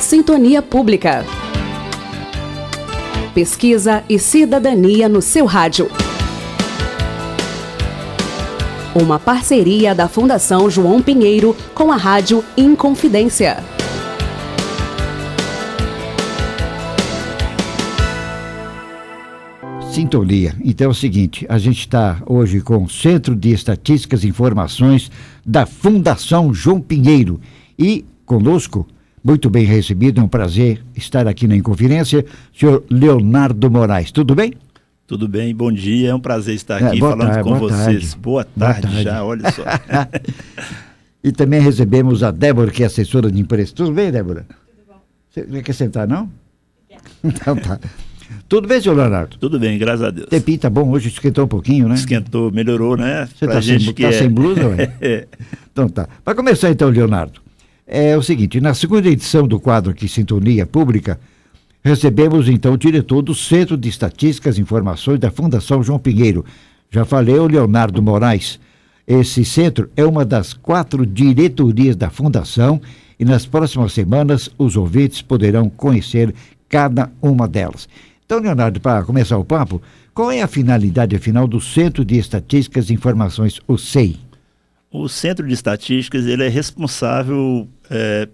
Sintonia Pública. Pesquisa e cidadania no seu rádio. Uma parceria da Fundação João Pinheiro com a Rádio Inconfidência. Sintonia. Então é o seguinte, a gente está hoje com o Centro de Estatísticas e Informações da Fundação João Pinheiro e conosco, muito bem recebido, é um prazer estar aqui na Inconfidência, senhor Leonardo Moraes. Tudo bem? Tudo bem, bom dia, é um prazer estar é, aqui é, falando tarde, com vocês. Tarde. Boa, tarde, boa tarde já, olha só. e também recebemos a Débora, que é assessora de imprensa. Tudo bem, Débora? Tudo bom. Você quer sentar, não? Quer. Então tá. Tudo bem, senhor Leonardo? Tudo bem, graças a Deus. Tempinho tá bom, hoje esquentou um pouquinho, né? Esquentou, melhorou, né? Você tá, sem, tá é... sem blusa, ué? é. Então tá. Para começar então, Leonardo, é o seguinte, na segunda edição do quadro aqui Sintonia Pública, recebemos então o diretor do Centro de Estatísticas e Informações da Fundação João Pinheiro. Já falei, o Leonardo Moraes. Esse centro é uma das quatro diretorias da Fundação e nas próximas semanas os ouvintes poderão conhecer cada uma delas. Então, Leonardo, para começar o papo, qual é a finalidade, afinal, do Centro de Estatísticas e Informações, o SEI? O Centro de Estatísticas ele é responsável é,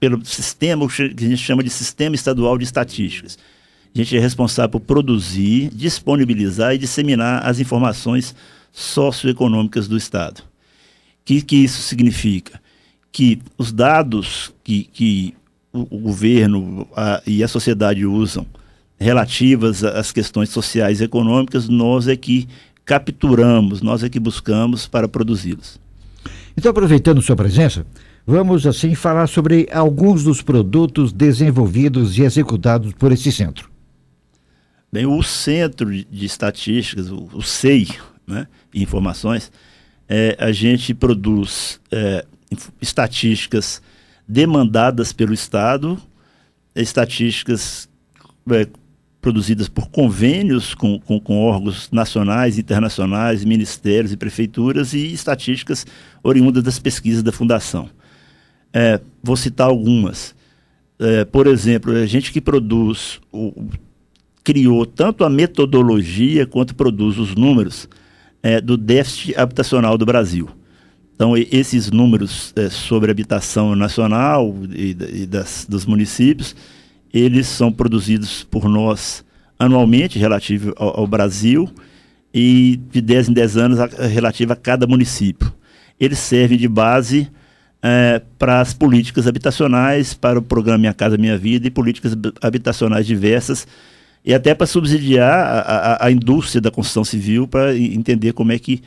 pelo sistema que a gente chama de Sistema Estadual de Estatísticas. A gente é responsável por produzir, disponibilizar e disseminar as informações socioeconômicas do Estado. O que, que isso significa? Que os dados que, que o, o governo a, e a sociedade usam relativas às questões sociais e econômicas, nós é que capturamos, nós é que buscamos para produzi-los. Então, aproveitando sua presença, vamos assim falar sobre alguns dos produtos desenvolvidos e executados por esse centro. Bem, o Centro de Estatísticas, o, CEI, né, Informações, é, a gente produz é, estatísticas demandadas pelo Estado, estatísticas é, produzidas por convênios com, com, com, órgãos nacionais, internacionais, ministérios e prefeituras e estatísticas oriundas das pesquisas da Fundação. É, vou citar algumas. É, por exemplo, a gente que produz, o, criou tanto a metodologia quanto produz os números é, do déficit habitacional do Brasil. Então, esses números é, sobre habitação nacional e, e das, dos municípios eles são produzidos por nós anualmente, relativo ao, ao Brasil, e de 10 em 10 anos a, relativo a cada município. Eles servem de base é, para as políticas habitacionais, para o programa Minha Casa Minha Vida e políticas habitacionais diversas, e até para subsidiar a, a, a indústria da construção civil para entender como é que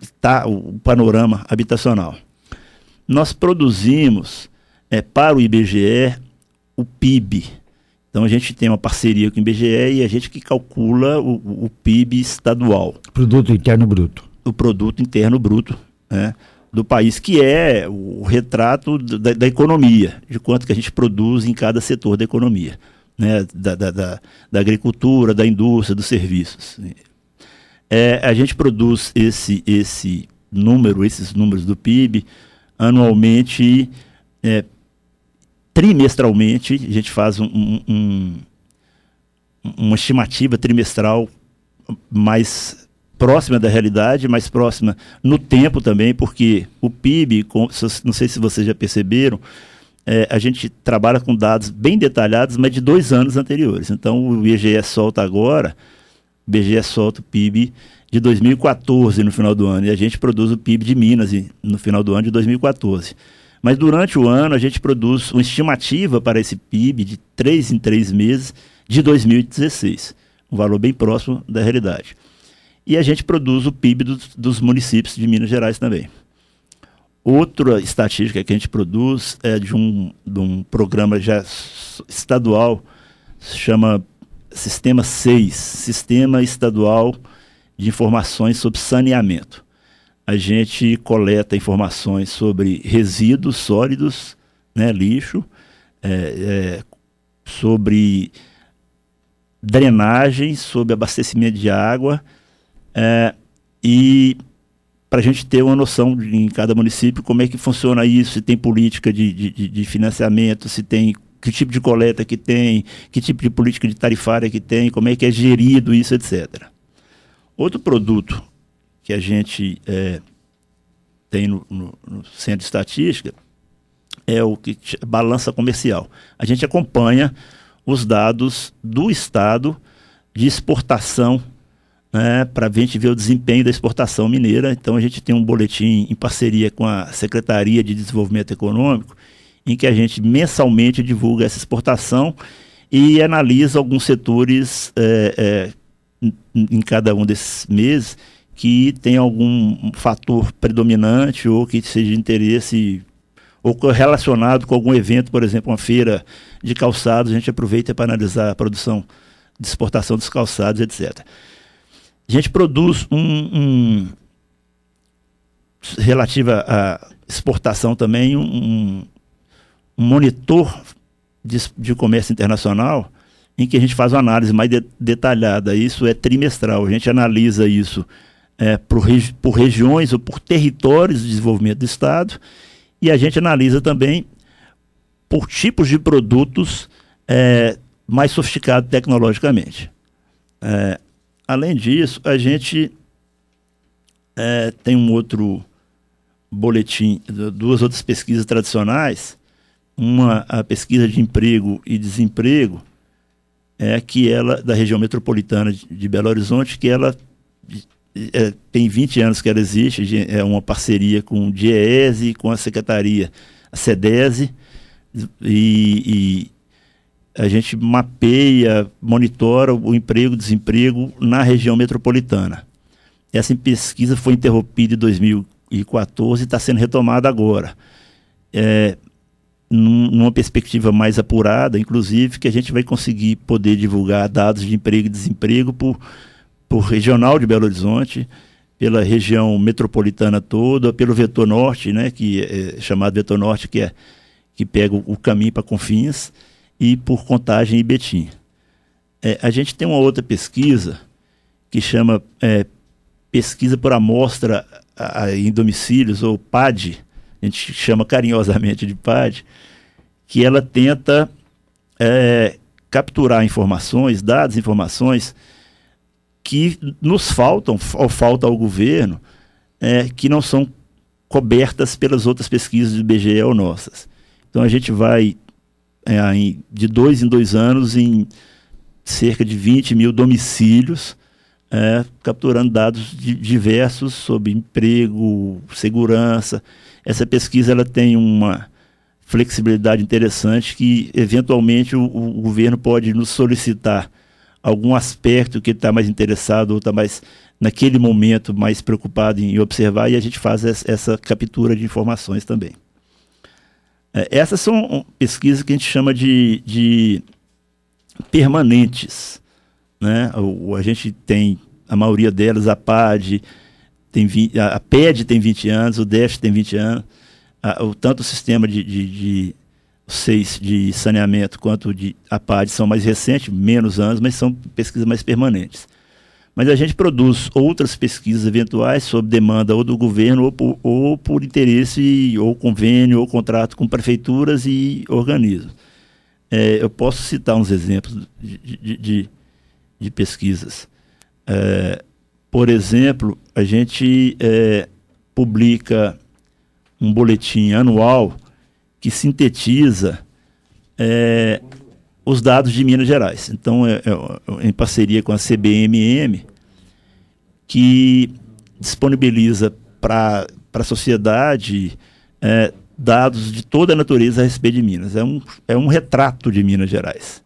está o panorama habitacional. Nós produzimos é, para o IBGE o PIB. Então a gente tem uma parceria com o IBGE e a gente que calcula o, o PIB estadual. Produto Interno Bruto. O Produto Interno Bruto né, do país, que é o retrato da, da, economia, de quanto que a gente produz em cada setor da economia. Né, da, da, da, da agricultura, da indústria, dos serviços. É, a gente produz esse, esse número, esses números do PIB, anualmente é, trimestralmente, a gente faz um, um, uma estimativa trimestral mais próxima da realidade, mais próxima no tempo também, porque o PIB, não sei se vocês já perceberam, é, a gente trabalha com dados bem detalhados, mas de dois anos anteriores. Então o IBGE solta agora, o IBGE solta o PIB de 2014 no final do ano, e a gente produz o PIB de Minas no final do ano de 2014. Mas durante o ano a gente produz uma estimativa para esse PIB de três em três meses de 2016, um valor bem próximo da realidade. E a gente produz o PIB do, dos municípios de Minas Gerais também. Outra estatística que a gente produz é de um, de um programa já estadual, se chama Sistema 6, Sistema Estadual de Informações sobre Saneamento a gente coleta informações sobre resíduos sólidos, né, lixo, é, é, sobre drenagem, sobre abastecimento de água é, e para a gente ter uma noção de, em cada município como é que funciona isso, se tem política de, de, de financiamento, se tem que tipo de coleta que tem, que tipo de política de tarifária que tem, como é que é gerido isso, etc. Outro produto que a gente é, tem no, no, no, centro de estatística é o que balança comercial. A gente acompanha os dados do estado de exportação né, para a gente ver o desempenho da exportação mineira. Então a gente tem um boletim em parceria com a Secretaria de Desenvolvimento Econômico, em que a gente mensalmente divulga essa exportação e analisa alguns setores é, é, em cada um desses meses que tem algum fator predominante ou que seja de interesse ou relacionado com algum evento, por exemplo, uma feira de calçados, a gente aproveita para analisar a produção de exportação dos calçados, etc a gente produz um, um relativa à exportação também um, um monitor de, de, comércio internacional em que a gente faz uma análise mais de, detalhada. Isso é trimestral. A gente analisa isso é, por, por regiões ou por territórios de desenvolvimento do Estado e a gente analisa também por tipos de produtos é, mais sofisticados tecnologicamente. É, Além disso, a gente é, tem um outro boletim, duas outras pesquisas tradicionais. Uma, a pesquisa de emprego e desemprego, é que ela, da região metropolitana de, de Belo Horizonte, que ela é, tem 20 anos que ela existe, é uma parceria com o DIEESE e com a Secretaria, a SEDESE, e, a gente mapeia, monitora o emprego e desemprego na região metropolitana. Essa pesquisa foi interrompida em 2014 e está sendo retomada agora. É, numa perspectiva mais apurada, inclusive, que a gente vai conseguir poder divulgar dados de emprego e desemprego por, por regional de Belo Horizonte, pela região metropolitana toda, pelo vetor norte, né, que é chamado vetor norte, que é que pega o, o caminho para Confins e por Contagem e Betim. É, a gente tem uma outra pesquisa que chama é, Pesquisa por Amostra a, a, em Domicílios, ou PAD, a gente chama carinhosamente de PAD, que ela tenta é, capturar informações, dados, informações que nos faltam, ou falta ao governo, é, que não são cobertas pelas outras pesquisas do IBGE ou nossas. Então a gente vai é, em, de dois em dois anos em cerca de 20 mil domicílios, é, capturando dados de, diversos sobre emprego, segurança. Essa pesquisa ela tem uma flexibilidade interessante que, eventualmente, o, o governo pode nos solicitar algum aspecto que está mais interessado ou está mais, naquele momento, mais preocupado em observar e a gente faz essa captura de informações também. É, essas são pesquisas que a gente chama de, de permanentes. Né? O, a gente tem, a maioria delas, a PAD, tem 20, a PED tem 20 anos, o DEF tem 20 anos, a, o, tanto o sistema de, de, de seis de saneamento quanto de a PAD são mais recentes, menos anos, mas são pesquisas mais permanentes. Mas a gente produz outras pesquisas eventuais sobre demanda ou do governo ou por, ou por interesse, ou convênio, ou contrato com prefeituras e organismos. É, eu posso citar uns exemplos de, de, de, de pesquisas. É, por exemplo, a gente é, publica um boletim anual que sintetiza é, os dados de Minas Gerais. Então, é, é, em parceria com a CBMM, que disponibiliza para a sociedade é, dados de toda a natureza a respeito de Minas. É um, é um retrato de Minas Gerais.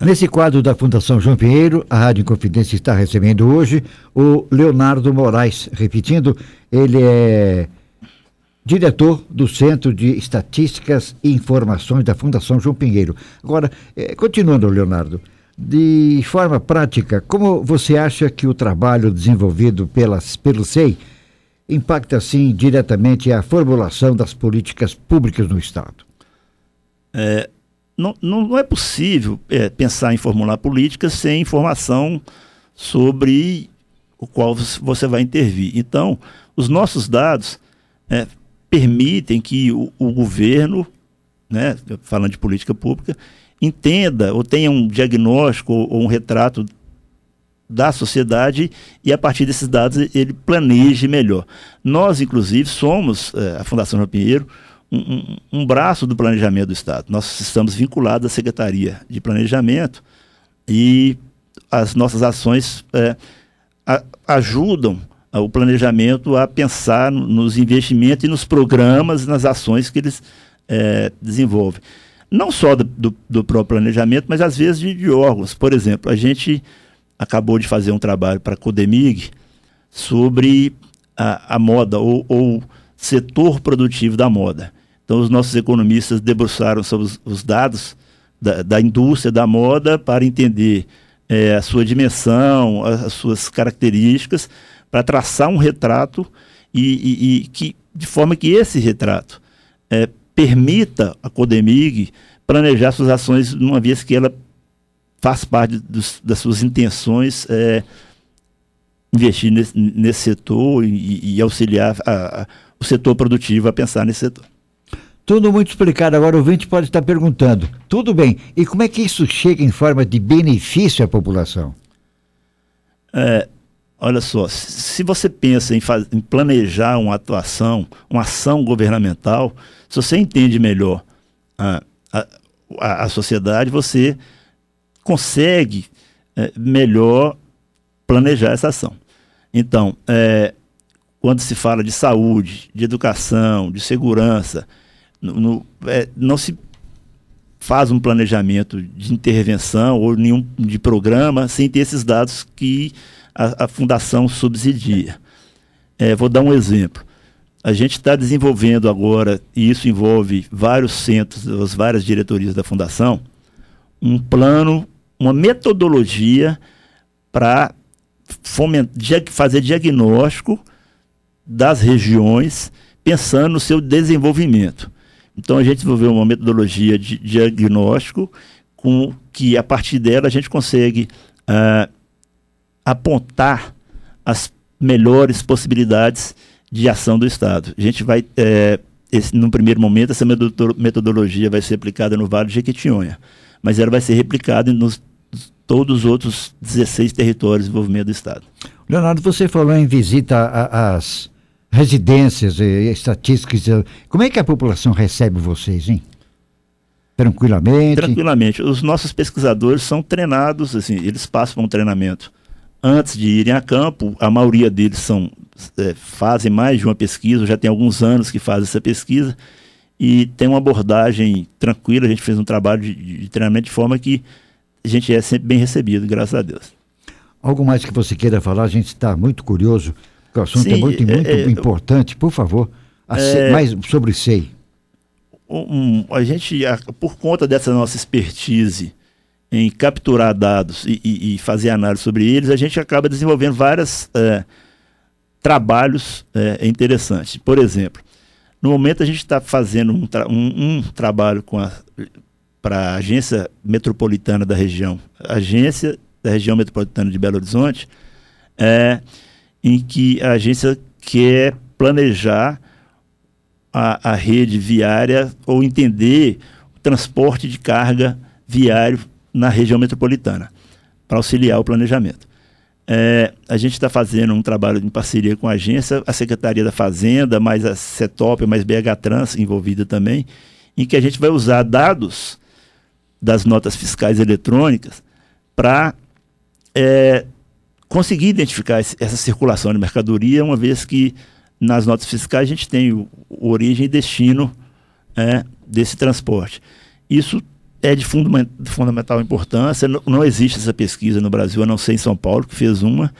Nesse quadro da Fundação João Pinheiro, a Rádio Confidência está recebendo hoje o Leonardo Moraes. Repetindo, ele é diretor do Centro de Estatísticas e Informações da Fundação João Pinheiro. Agora, eh, continuando, Leonardo, de forma prática, como você acha que o trabalho desenvolvido pelas, pelo SEI impacta, assim, diretamente a formulação das políticas públicas no Estado? É, não, não, é possível é, pensar em formular políticas sem informação sobre o qual você vai intervir. Então, os nossos dados é, permitem que o, o governo, né, falando de política pública, entenda ou tenha um diagnóstico ou, um retrato da sociedade e a partir desses dados ele planeje melhor. Nós, inclusive, somos, é, a Fundação João Pinheiro, um, um, um, braço do planejamento do Estado. Nós estamos vinculados à Secretaria de Planejamento e as nossas ações é, a, ajudam o planejamento a pensar nos investimentos e nos programas, nas ações que eles é, desenvolvem. Não só do, do, do, próprio planejamento, mas às vezes de, de, órgãos. Por exemplo, a gente acabou de fazer um trabalho para a Codemig sobre a, a moda ou, ou, setor produtivo da moda. Então, os nossos economistas debruçaram sobre os, os dados da, da, indústria da moda para entender é, a sua dimensão, as, as suas características, para traçar um retrato e, e, e, que, de forma que esse retrato é, permita a Codemig planejar suas ações, uma vez que ela faz parte dos, das suas intenções é, investir nesse, nesse setor e, e auxiliar a, a, o setor produtivo a pensar nesse setor. Tudo muito explicado. Agora o ouvinte pode estar perguntando: tudo bem, e como é que isso chega em forma de benefício à população? É, olha só, se você pensa em, faz, em planejar uma atuação, uma ação governamental, se você entende melhor a, a, a sociedade, você consegue é, melhor planejar essa ação. Então, é, quando se fala de saúde, de educação, de segurança, no, no, é, não se faz um planejamento de intervenção ou nenhum de programa sem ter esses dados que a, a fundação subsidia. É, vou dar um exemplo. A gente está desenvolvendo agora, e isso envolve vários centros, as várias diretorias da fundação, um plano uma metodologia para fazer diagnóstico das regiões, pensando no seu desenvolvimento. Então a gente desenvolveu uma metodologia de diagnóstico com que a partir dela a gente consegue uh, apontar as melhores possibilidades de ação do Estado. A gente vai, é, esse, no primeiro momento, essa metodologia vai ser aplicada no Vale de Jequitinhonha mas ela vai ser replicada nos todos os outros 16 territórios de desenvolvimento do Estado. Leonardo, você falou em visita às residências e estatísticas. Como é que a população recebe vocês, hein? Tranquilamente? Tranquilamente. Os nossos pesquisadores são treinados, assim, eles passam um treinamento antes de irem a campo. A maioria deles são, é, fazem mais de uma pesquisa, já tem alguns anos que fazem essa pesquisa e tem uma abordagem tranquila. A gente fez um trabalho de, de treinamento de forma que a gente é sempre bem recebido, graças a Deus. Algo mais que você queira falar? A gente está muito curioso, o assunto é Sim, é muito, muito é, importante. Por favor, é, mais sobre SEI. Um, a gente, por conta dessa nossa expertise em capturar dados e, e, e, fazer análise sobre eles, a gente acaba desenvolvendo vários é, trabalhos é, interessantes. Por exemplo, no momento a gente está fazendo um, tra um, um, trabalho para a agência metropolitana da região, agência da região metropolitana de Belo Horizonte, é, em que a agência quer planejar a, a rede viária ou entender o transporte de carga viário na região metropolitana, para auxiliar o planejamento. É, a gente está fazendo um trabalho em parceria com a agência, a Secretaria da Fazenda, mais a CETOP, mais BH Trans envolvida também, em que a gente vai usar dados das notas fiscais eletrônicas para é, conseguir identificar esse, essa circulação de mercadoria, uma vez que nas notas fiscais a gente tem o, o origem e destino é, desse transporte. Isso é de, de fundamental importância. Não, não, existe essa pesquisa no Brasil, a não ser em São Paulo, que fez uma.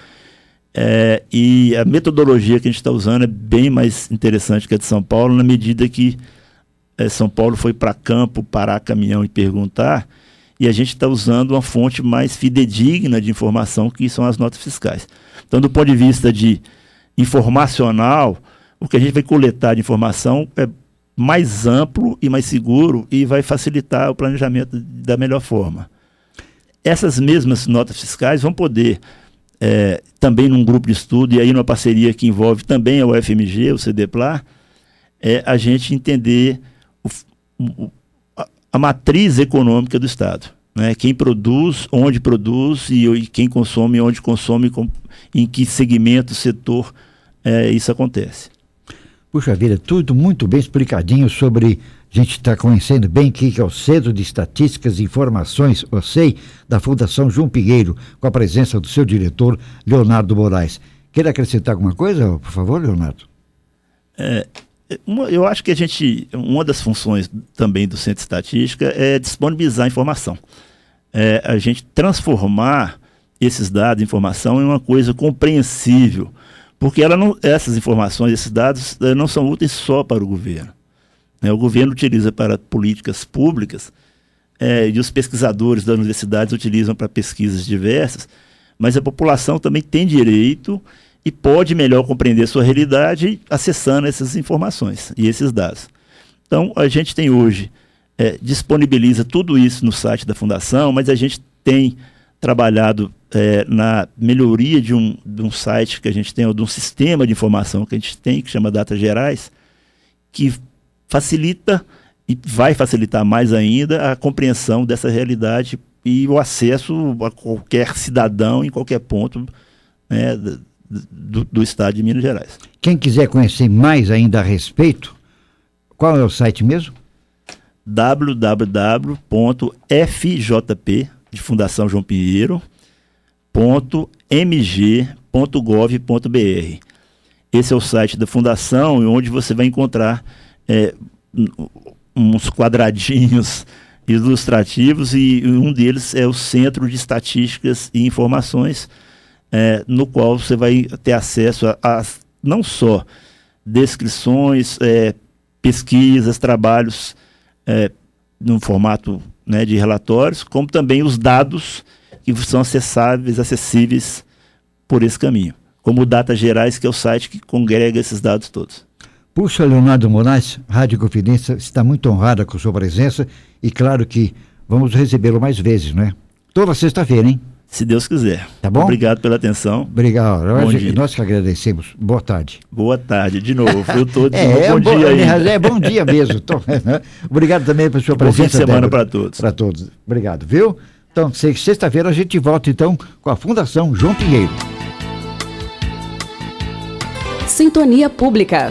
É, e a metodologia que a gente está usando é bem mais interessante que a de São Paulo, na medida que é, São Paulo foi para campo, parar caminhão e perguntar, e a gente está usando uma fonte mais fidedigna de informação, que são as notas fiscais. Então, do ponto de vista de informacional, o que a gente vai coletar de informação é mais amplo e mais seguro e vai facilitar o planejamento da melhor forma. Essas mesmas notas fiscais vão poder é, também num grupo de estudo, e aí numa parceria que envolve também a UFMG, o CDPLAR, é a gente entender o, o, a, a, matriz econômica do Estado. Né? Quem produz, onde produz e, e quem consome, onde consome, com, em que segmento, setor é, isso acontece. Puxa vida, tudo muito bem explicadinho sobre. A gente está conhecendo bem o que é o Centro de Estatísticas e Informações, o SEI, da Fundação João Pinheiro, com a presença do seu diretor, Leonardo Moraes. Quer acrescentar alguma coisa, por favor, Leonardo? É, eu acho que a gente, uma das funções também do Centro de Estatística é disponibilizar informação. É, a gente transformar esses dados, informação, em uma coisa compreensível porque ela não, essas informações, esses dados eh, não são úteis só para o governo. Né? O governo utiliza para políticas públicas é, e os pesquisadores das universidades utilizam para pesquisas diversas, mas a população também tem direito e pode melhor compreender sua realidade acessando essas informações e esses dados. Então, a gente tem hoje, é, disponibiliza tudo isso no site da Fundação, mas a gente tem trabalhado é, na melhoria de um, de um site que a gente tem, ou de um sistema de informação que a gente tem, que chama Datas Gerais, que facilita e vai facilitar mais ainda a compreensão dessa realidade e o acesso a qualquer cidadão em qualquer ponto né, do, do estado de Minas Gerais. Quem quiser conhecer mais ainda a respeito, qual é o site mesmo? www.fjp de Fundação João Pinheiro www.mg.gov.br. Esse é o site da Fundação, onde você vai encontrar é, uns quadradinhos ilustrativos e um deles é o Centro de Estatísticas e Informações, é, no qual você vai ter acesso a, a não só descrições, é, pesquisas, trabalhos é, no formato né, de relatórios, como também os dados que são acessáveis, acessíveis por esse caminho. Como o Data Gerais, que é o site que congrega esses dados todos. Puxa, Leonardo Moraes, Rádio Confidência está muito honrada com sua presença e claro que vamos recebê-lo mais vezes, não é? Toda sexta-feira, hein? Se Deus quiser. Tá bom? Obrigado pela atenção. Obrigado. Bom nós, nós que agradecemos. Boa tarde. Boa tarde, de novo. Eu estou é, bom, bom dia aí. É bom dia mesmo. Tô, né? Obrigado também pela sua presença. Bom fim de semana para todos. Para todos. Obrigado, viu? Então, sexta-feira a gente volta então com a Fundação João Pinheiro. Sintonia Pública.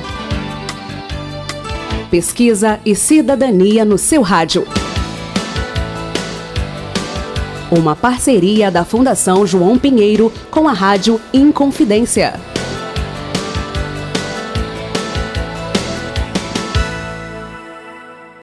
Pesquisa e cidadania no seu rádio. Uma parceria da Fundação João Pinheiro com a Rádio Inconfidência.